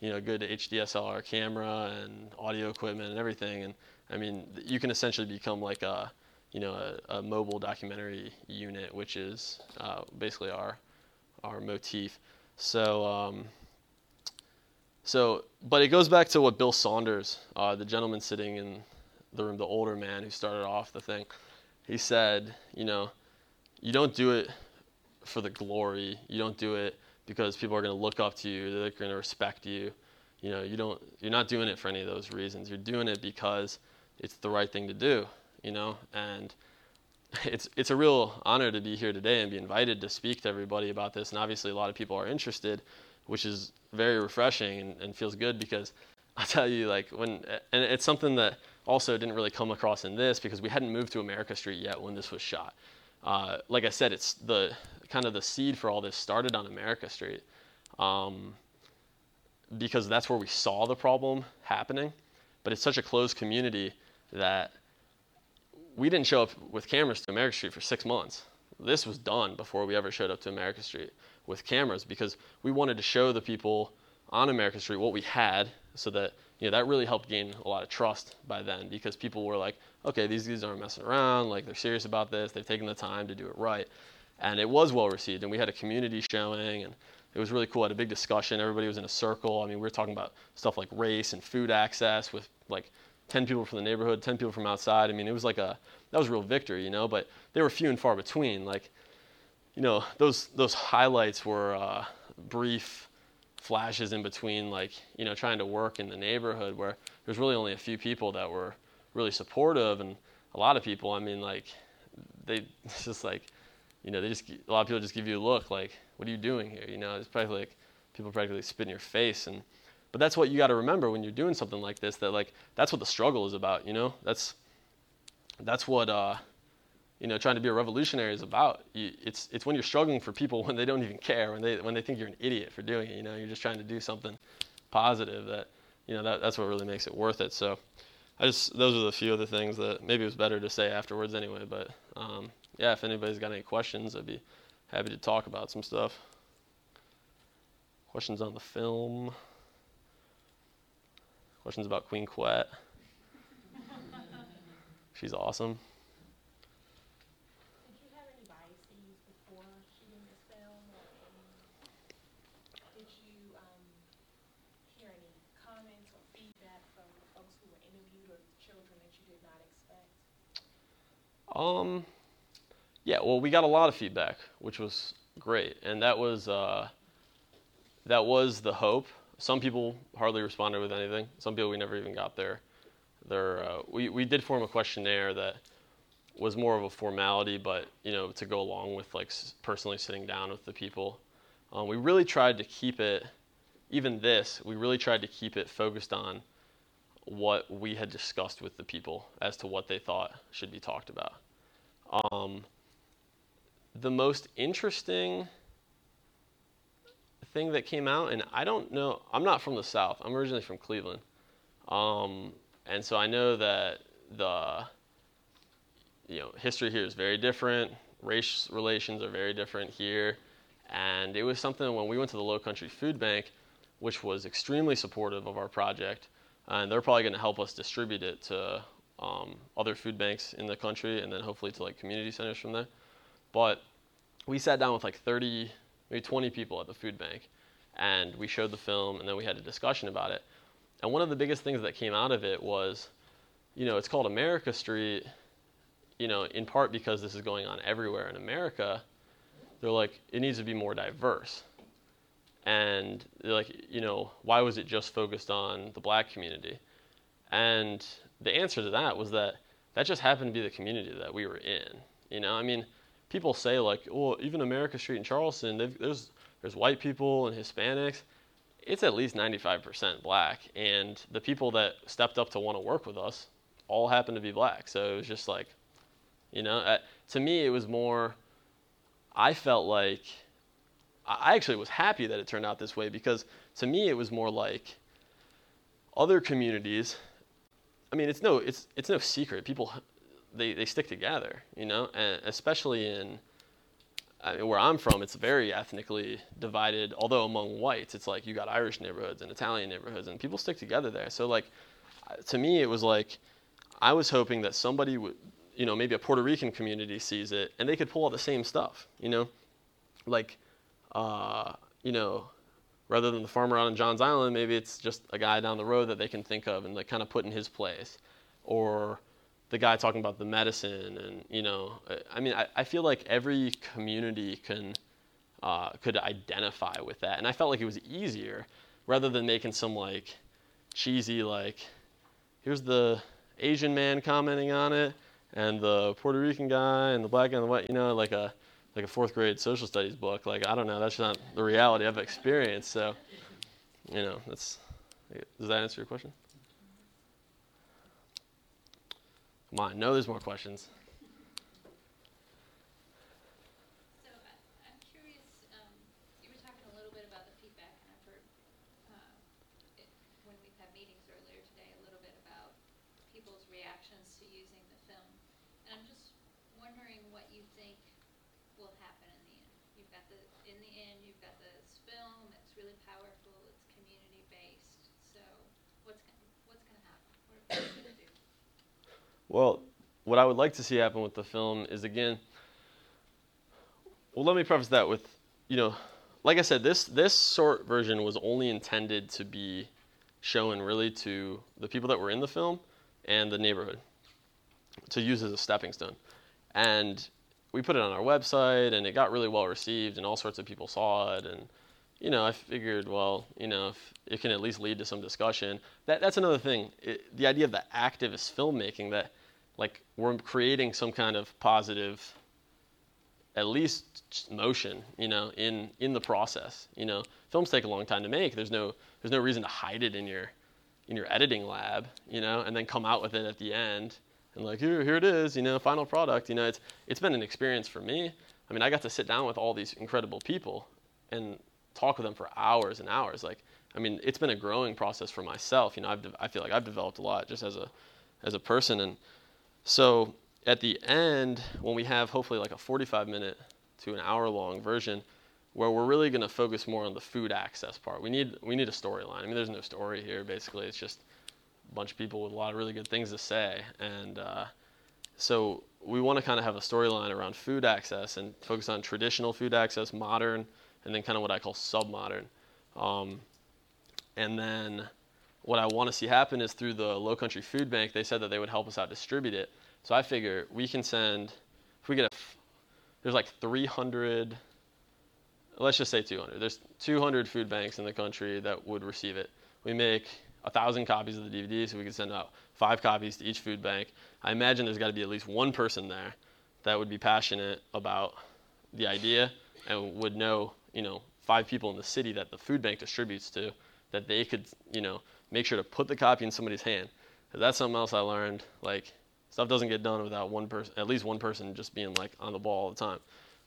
you know, good HDSLR camera and audio equipment and everything. And I mean, you can essentially become like a, you know, a, a mobile documentary unit, which is uh, basically our, our motif. So. Um, so, but it goes back to what Bill Saunders, uh, the gentleman sitting in the room, the older man who started off the thing, he said, you know, you don't do it for the glory. You don't do it because people are going to look up to you. They're going to respect you. You know, you don't. You're not doing it for any of those reasons. You're doing it because it's the right thing to do. You know, and it's it's a real honor to be here today and be invited to speak to everybody about this. And obviously, a lot of people are interested, which is very refreshing and, and feels good because I'll tell you, like when, and it's something that also didn't really come across in this because we hadn't moved to America Street yet when this was shot. Uh, like I said, it's the kind of the seed for all this started on America Street. Um, because that's where we saw the problem happening. But it's such a closed community that we didn't show up with cameras to America Street for six months. This was done before we ever showed up to America Street with cameras because we wanted to show the people on America Street what we had so that you know that really helped gain a lot of trust by then because people were like, okay, these guys aren't messing around, like they're serious about this, they've taken the time to do it right. And it was well received and we had a community showing and it was really cool. I had a big discussion. Everybody was in a circle. I mean, we were talking about stuff like race and food access with like 10 people from the neighborhood, 10 people from outside. I mean, it was like a, that was a real victory, you know, but they were few and far between. Like, you know, those, those highlights were uh, brief flashes in between, like, you know, trying to work in the neighborhood where there's really only a few people that were really supportive and a lot of people, I mean, like, they, it's just like, you know, they just, a lot of people just give you a look like, what are you doing here? You know, it's practically like people practically spit in your face. And, but that's what you got to remember when you're doing something like this, that like, that's what the struggle is about, you know, that's, that's what, uh, you know, trying to be a revolutionary is about. You, it's, it's when you're struggling for people when they don't even care, when they, when they think you're an idiot for doing it, you know, you're just trying to do something positive that, you know, that, that's what really makes it worth it. So I just, those are the few other things that maybe it was better to say afterwards anyway, but, um, yeah, if anybody's got any questions, I'd be happy to talk about some stuff. Questions on the film? Questions about Queen Quet? She's awesome. Did you have any biases before shooting this film? Or did you um, hear any comments or feedback from the folks who were interviewed or children that you did not expect? Um, yeah, well, we got a lot of feedback, which was great, and that was uh, that was the hope. Some people hardly responded with anything. Some people we never even got there. their. Uh, we we did form a questionnaire that was more of a formality, but you know, to go along with like personally sitting down with the people. Um, we really tried to keep it, even this, we really tried to keep it focused on what we had discussed with the people as to what they thought should be talked about. Um, the most interesting thing that came out, and I don't know, I'm not from the South. I'm originally from Cleveland. Um, and so I know that the you know history here is very different. Race relations are very different here, and it was something when we went to the Low Country Food Bank, which was extremely supportive of our project, and they're probably going to help us distribute it to um, other food banks in the country, and then hopefully to like community centers from there. But we sat down with like 30, maybe 20 people at the food bank, and we showed the film, and then we had a discussion about it. And one of the biggest things that came out of it was, you know, it's called America Street, you know, in part because this is going on everywhere in America. They're like, it needs to be more diverse. And they're like, you know, why was it just focused on the black community? And the answer to that was that that just happened to be the community that we were in. You know, I mean, people say like, well, even America Street in Charleston, there's there's white people and Hispanics. It's at least 95% black, and the people that stepped up to want to work with us all happened to be black. So it was just like, you know, uh, to me it was more. I felt like I actually was happy that it turned out this way because to me it was more like other communities. I mean, it's no it's it's no secret. People they, they stick together, you know, and especially in I mean, where I'm from, it's very ethnically divided. Although among whites, it's like you got Irish neighborhoods and Italian neighborhoods, and people stick together there. So like, to me, it was like I was hoping that somebody would, you know, maybe a Puerto Rican community sees it and they could pull out the same stuff, you know, like, uh, you know, rather than the farmer out on John's Island, maybe it's just a guy down the road that they can think of and like kind of put in his place, or the guy talking about the medicine and you know i mean i, I feel like every community can uh, could identify with that. And i felt like it was easier rather than making some like cheesy like here's the asian man commenting on it and the puerto rican guy and the black guy and the white you know like a like a fourth grade social studies book. Like i don't know that's not the reality i've experienced. So you know that's does that answer your question Come on, no, there's more questions. So I, I'm curious, um, you were talking a little bit about the feedback, and I've heard, uh, it, when we've had meetings earlier today, a little bit about people's reactions to using the film. And I'm just wondering what you think will happen in the end. You've got the, in the end, you've got this film, it's really powerful, it's community-based, so what's, gonna- what's gonna happen? What are people gonna do? Well, what I would like to see happen with the film is again. Well, let me preface that with, you know, like I said, this this short version was only intended to be shown really to the people that were in the film and the neighborhood to use as a stepping stone. And we put it on our website and it got really well received and all sorts of people saw it and you know, I figured, well, you know, if it can at least lead to some discussion. That that's another thing. It, the idea of the activist filmmaking that like we're creating some kind of positive at least motion, you know, in in the process. You know, films take a long time to make. There's no there's no reason to hide it in your in your editing lab, you know, and then come out with it at the end and like here here it is, you know, final product. You know, it's it's been an experience for me. I mean, I got to sit down with all these incredible people and talk with them for hours and hours. Like, I mean, it's been a growing process for myself. You know, I've I feel like I've developed a lot just as a as a person and so at the end, when we have hopefully like a 45 minute to an hour long version, where we're really going to focus more on the food access part. We need we need a storyline. I mean, there's no story here. Basically, it's just a bunch of people with a lot of really good things to say, and uh, so we want to kind of have a storyline around food access and focus on traditional food access, modern, and then kind of what I call sub-modern. Um, and then what I want to see happen is through the Low Country Food Bank, they said that they would help us out distribute it. So I figure we can send, if we get a, there's like 300, let's just say 200. There's 200 food banks in the country that would receive it. We make a thousand copies of the DVD, so we could send out five copies to each food bank. I imagine there's got to be at least one person there that would be passionate about the idea and would know, you know, five people in the city that the food bank distributes to, that they could, you know, make sure to put the copy in somebody's hand. that's something else I learned. Like stuff doesn't get done without one person, at least one person, just being like on the ball all the time.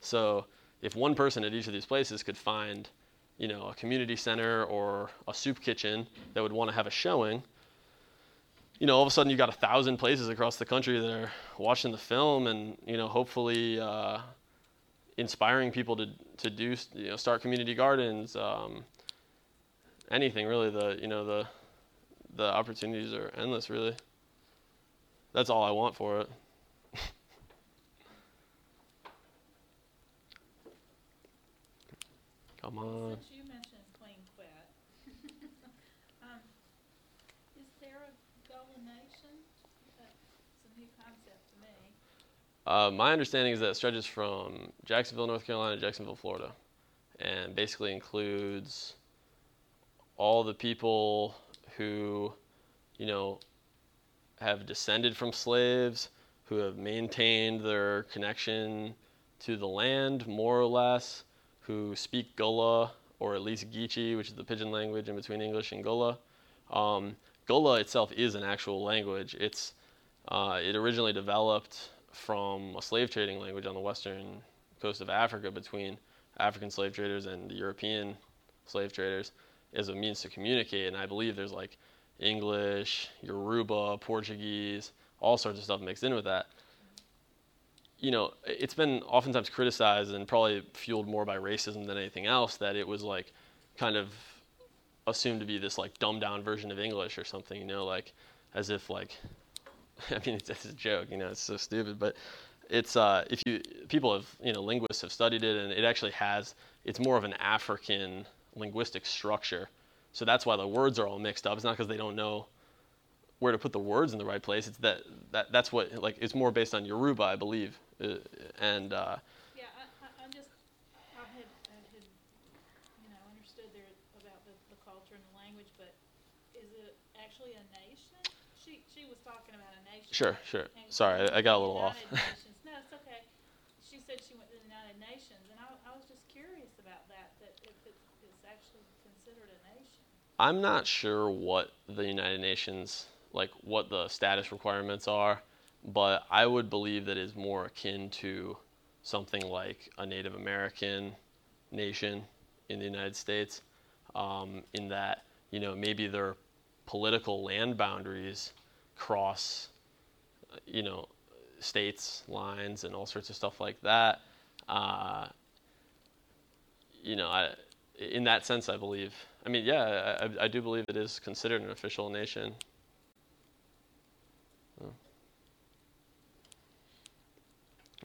So if one person at each of these places could find, you know, a community center or a soup kitchen that would want to have a showing, you know, all of a sudden you've got a thousand places across the country that are watching the film and you know hopefully uh, inspiring people to to do you know start community gardens. Um, anything really. The you know the the opportunities are endless. Really, that's all I want for it. Come on. Since you mentioned Queen Quet, um, is there a Gullah Nation? That's a new concept to me. Uh, my understanding is that it stretches from Jacksonville, North Carolina, to Jacksonville, Florida, and basically includes all the people who, you know, have descended from slaves, who have maintained their connection to the land, more or less, who speak Gullah or at least Geechee, which is the pidgin language in between English and Gullah. Um, Gullah itself is an actual language. It's uh, it originally developed from a slave trading language on the western coast of Africa between African slave traders and European slave traders as a means to communicate. And I believe there's like English, Yoruba, Portuguese, all sorts of stuff mixed in with that. You know, it's been oftentimes criticized and probably fueled more by racism than anything else that it was like kind of assumed to be this like dumbed down version of English or something, you know, like as if like I mean, it's, it's a joke, you know, it's so stupid, but it's uh, if you people have you know linguists have studied it, and it actually has it's more of an African linguistic structure, so that's why the words are all mixed up. It's not because they don't know where to put the words in the right place. It's that, that that's what like it's more based on Yoruba, I believe, uh, and uh, Yeah, I, I, I'm just, I had, I had, you know, understood there about the, the culture and the language, but is it actually a nation? She, she was talking about a nation. sure, sure. and Sorry, I, got a little off. United. No, it's okay. She said she went to the United Nations, and I, I was just curious about that, that if it is actually considered a nation. I'm not sure what the United Nations like what the status requirements are, but I would believe that is more akin to something like a Native American nation in the United States, um, in that you know maybe their political land boundaries cross, you know, states lines and all sorts of stuff like that. Uh, you know, I, in that sense, I believe. I mean, yeah, I, I do believe it is considered an official nation.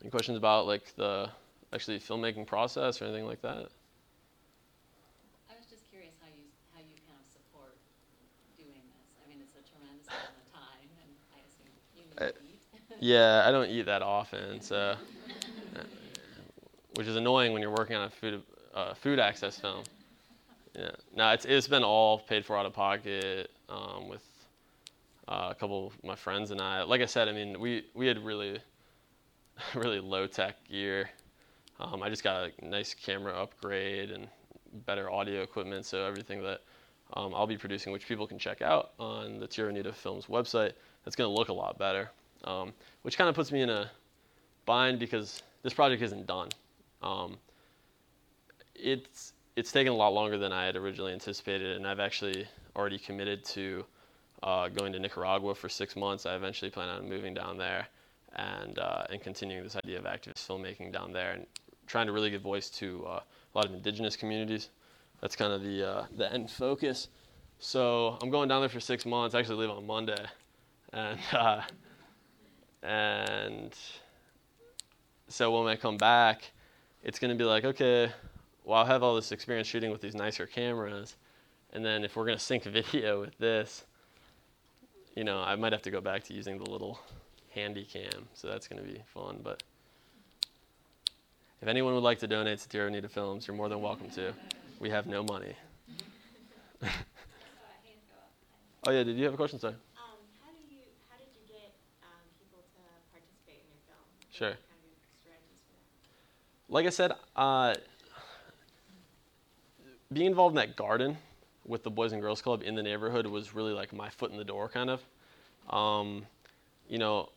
Any questions about like the actually filmmaking process or anything like that? I was just curious how you, how you kind of support doing this. I mean, it's a tremendous amount of time, and I assume you need Uh, to eat. Yeah, I don't eat that often, so which is annoying when you're working on a food uh, food access film. Yeah, no, it's it's been all paid for out of pocket um, with uh, a couple of my friends and I. Like I said, I mean, we we had really really low tech gear. Um, I just got a nice camera upgrade and better audio equipment, so everything that um, I'll be producing, which people can check out on the Tierra Unida Films website, that's going to look a lot better. Um, which kind of puts me in a bind because this project isn't done. Um, it's it's taken a lot longer than I had originally anticipated, and I've actually already committed to uh, going to Nicaragua for six months. I eventually plan on moving down there and uh, and continuing this idea of activist filmmaking down there and trying to really give voice to uh, a lot of indigenous communities. That's kind of the uh, the end focus. So I'm going down there for six months. I actually leave on Monday, and uh, and so when I come back, it's going to be like, okay, well, I'll have all this experience shooting with these nicer cameras. And then if we're going to sync video with this, you know, I might have to go back to using the little handy cam. So that's going to be fun. But if anyone would like to donate to Tierra Unida Films, you're more than welcome to. We have no money. I saw a hand go up. Oh, yeah, did you have a question, sir? Um, how do you, how did you get, um, people to participate in your film? Sure. Kind of your strategies for that. like I said, uh, being involved in that garden with the Boys and Girls Club in the neighborhood was really like my foot in the door, kind of. Um, you know,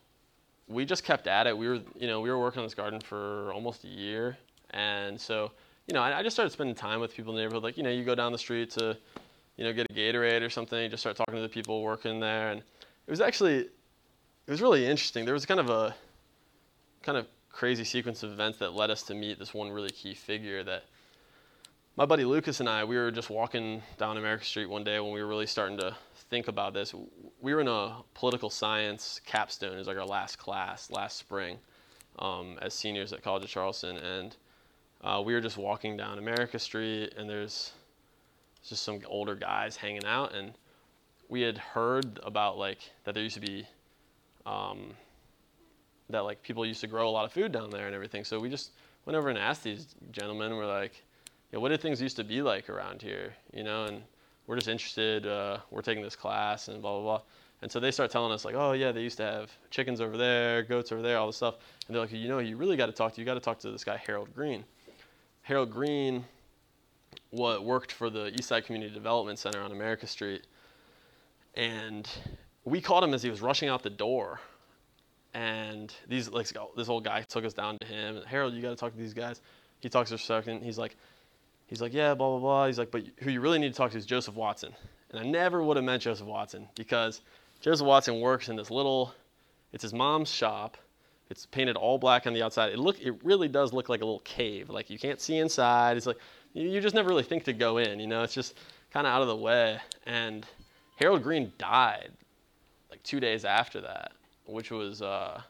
we just kept at it. We were, you know, we were working on this garden for almost a year, and so, you know, I, I just started spending time with people in the neighborhood. Like, you know, you go down the street to, you know, get a Gatorade or something. You just start talking to the people working there, and it was actually, it was really interesting. There was kind of a, kind of crazy sequence of events that led us to meet this one really key figure that my buddy Lucas and I, we were just walking down America Street one day when we were really starting to think about this. We were in a political science capstone, it was like our last class last spring um, as seniors at College of Charleston. And uh, we were just walking down America Street, and there's just some older guys hanging out. And we had heard about like that there used to be um, that like people used to grow a lot of food down there and everything. So we just went over and asked these gentlemen. We're like, yeah, what did things used to be like around here? You know, and we're just interested. Uh, we're taking this class and blah blah blah. And so they start telling us like, oh yeah, they used to have chickens over there, goats over there, all this stuff. And they're like, you know, you really got to talk to you got to talk to this guy Harold Green. Harold Green, what worked for the Eastside Community Development Center on America Street, and we caught him as he was rushing out the door and these like this old guy took us down to him. Harold, you got to talk to these guys. He talks for a second. He's like, he's like, yeah, blah blah blah. He's like, but who you really need to talk to is Joseph Watson. And I never would have met Joseph Watson because Joseph Watson works in this little. It's his mom's shop. It's painted all black on the outside. It look, it really does look like a little cave. Like you can't see inside. It's like you, you just never really think to go in. You know, it's just kind of out of the way. And Harold Green died like two days after that which was uh,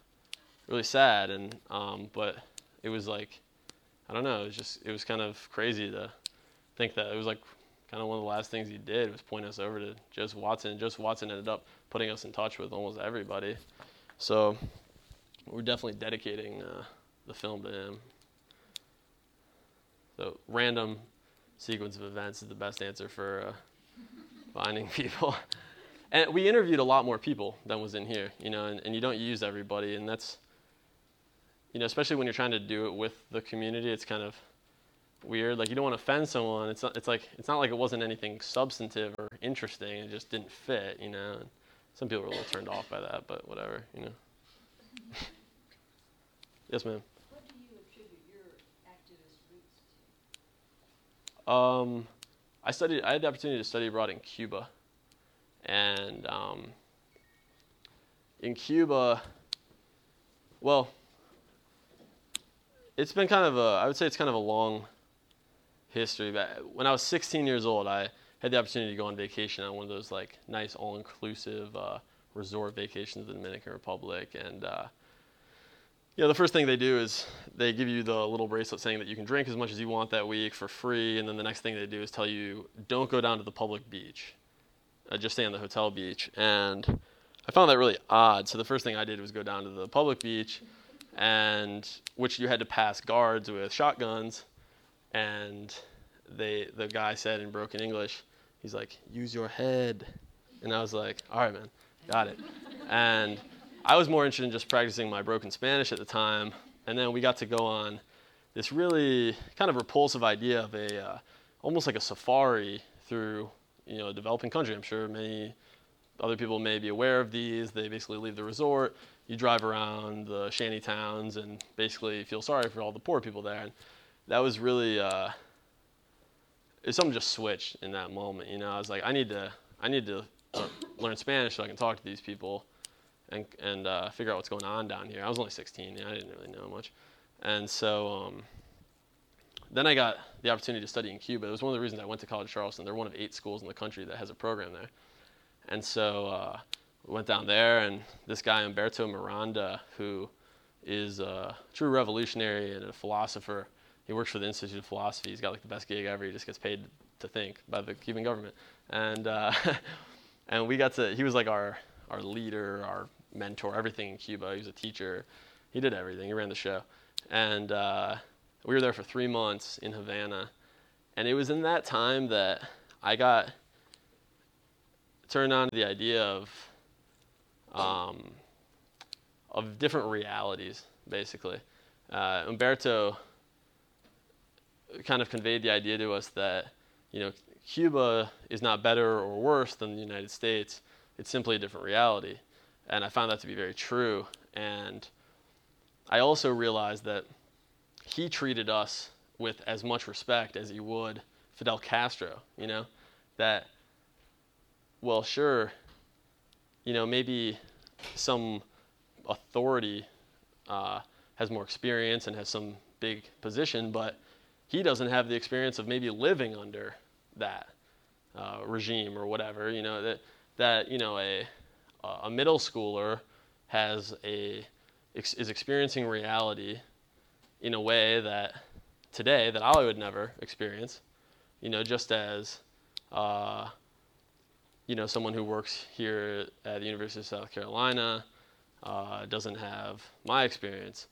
really sad. And um, but it was like I don't know. It was just it was kind of crazy to think that it was like kind of one of the last things he did was point us over to Joseph Watson. Joseph Watson ended up putting us in touch with almost everybody. So we're definitely dedicating uh, the film to him. So random sequence of events is the best answer for uh, finding people. And we interviewed a lot more people than was in here, you know, and, and you don't use everybody, and that's, you know, especially when you're trying to do it with the community, it's kind of weird. Like you don't want to offend someone. It's not, it's like it's not like it wasn't anything substantive or interesting. It just didn't fit, you know. And some people were a little turned off by that, but whatever, you know. yes, ma'am. What do you attribute your activist roots to? Um, I studied. I had the opportunity to study abroad in Cuba, and um, in Cuba, well, it's been kind of a. I would say it's kind of a long history. But when I was 16 years old, I had the opportunity to go on vacation on one of those like nice all-inclusive uh, resort vacations in the Dominican Republic, and uh, you know, the first thing they do is they give you the little bracelet saying that you can drink as much as you want that week for free, and then the next thing they do is tell you don't go down to the public beach, uh, just stay on the hotel beach. And I found that really odd. So the first thing I did was go down to the public beach, and which you had to pass guards with shotguns, and they the guy said in broken English, he's like, use your head, and I was like, all right, man, got it, and. I was more interested in just practicing my broken Spanish at the time, and then we got to go on this really kind of repulsive idea of a uh, almost like a safari through you know a developing country. I'm sure many other people may be aware of these. They basically leave the resort, you drive around the shanty towns, and basically feel sorry for all the poor people there. And that was really uh, something just switched in that moment. You know, I was like, I need to I need to uh, learn Spanish so I can talk to these people and and uh, figure out what's going on down here. I was only 16, you know, I didn't really know much, and so um, then I got the opportunity to study in Cuba. It was one of the reasons I went to College Charleston. They're one of eight schools in the country that has a program there, and so uh, went down there, and this guy Umberto Miranda, who is a true revolutionary and a philosopher. He works for the Institute of Philosophy. He's got like the best gig ever. He just gets paid to think by the Cuban government, and uh, and we got to. He was like our our leader, our mentor, everything in Cuba. He was a teacher. He did everything. He ran the show. And uh, we were there for three months in Havana. And it was in that time that I got turned on to the idea of um, of different realities, basically. Uh, Humberto kind of conveyed the idea to us that, you know, Cuba is not better or worse than the United States. It's simply a different reality. And I found that to be very true. And I also realized that he treated us with as much respect as he would Fidel Castro, you know? That, well, sure, you know, maybe some authority uh, has more experience and has some big position, but he doesn't have the experience of maybe living under that uh, regime or whatever, you know, that, that you know, a, a middle schooler has a is experiencing reality in a way that today that I would never experience. You know, just as uh, you know someone who works here at the University of South Carolina uh, doesn't have my experience.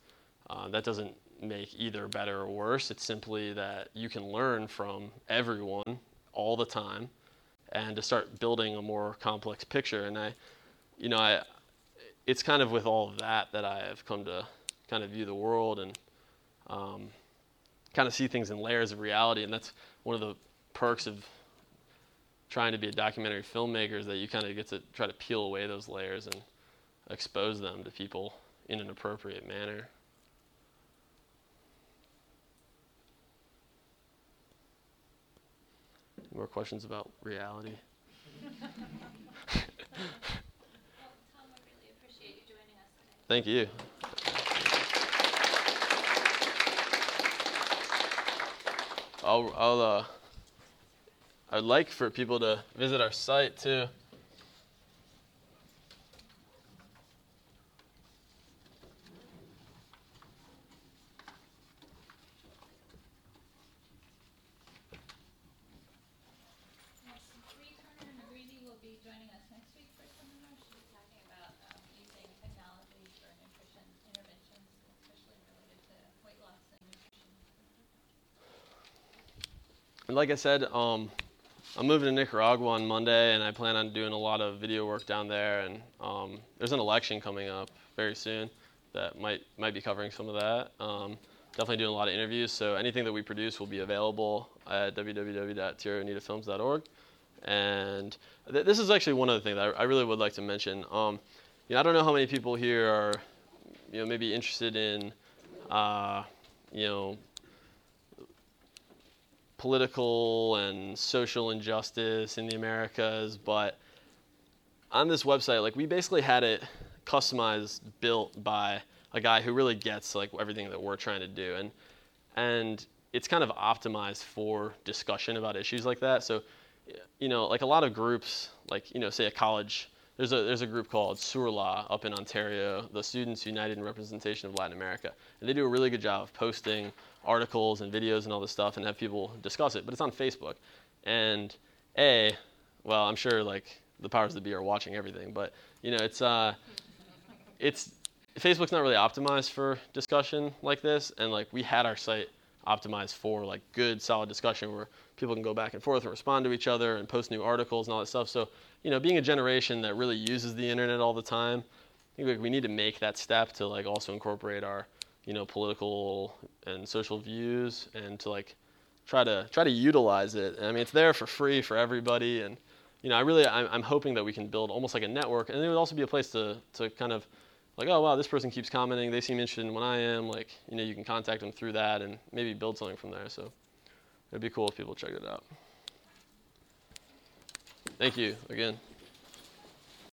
Uh, that doesn't make either better or worse. It's simply that you can learn from everyone all the time, and to start building a more complex picture. And I you know, I, it's kind of with all of that that I have come to kind of view the world and um, kind of see things in layers of reality. And that's one of the perks of trying to be a documentary filmmaker is that you kind of get to try to peel away those layers and expose them to people in an appropriate manner. More questions about reality? Thank you. I'll, I'll, uh, I'd like for people to visit our site too. Like I said, um, I'm moving to Nicaragua on Monday, and I plan on doing a lot of video work down there. And um, there's an election coming up very soon that might might be covering some of that. Um, definitely doing a lot of interviews. So anything that we produce will be available at www.tierraunidafilms.org. And th- this is actually one of the things I, I really would like to mention. Um, you know, I don't know how many people here are you know maybe interested in uh, you know political and social injustice in the Americas, but on this website, like we basically had it customized, built by a guy who really gets like everything that we're trying to do, and and it's kind of optimized for discussion about issues like that. So, you know, like a lot of groups, like you know, say a college. There's a there's a group called SURLA up in Ontario, the Students United in Representation of Latin America, and they do a really good job of posting articles and videos and all this stuff and have people discuss it. But it's on Facebook, and a, well, I'm sure like the powers that be are watching everything, but you know, it's uh, it's Facebook's not really optimized for discussion like this, and like we had our site optimized for like good, solid discussion where people can go back and forth and respond to each other and post new articles and all that stuff. So, you know, being a generation that really uses the internet all the time, I think like, we need to make that step to like also incorporate our, you know, political and social views and to like try to try to utilize it. I mean, it's there for free for everybody, and you know, I really I'm, I'm hoping that we can build almost like a network, and it would also be a place to to kind of like, oh wow, this person keeps commenting, they seem interested in what I am. Like, you know, you can contact them through that and maybe build something from there. So it'd be cool if people checked it out. Thank you again.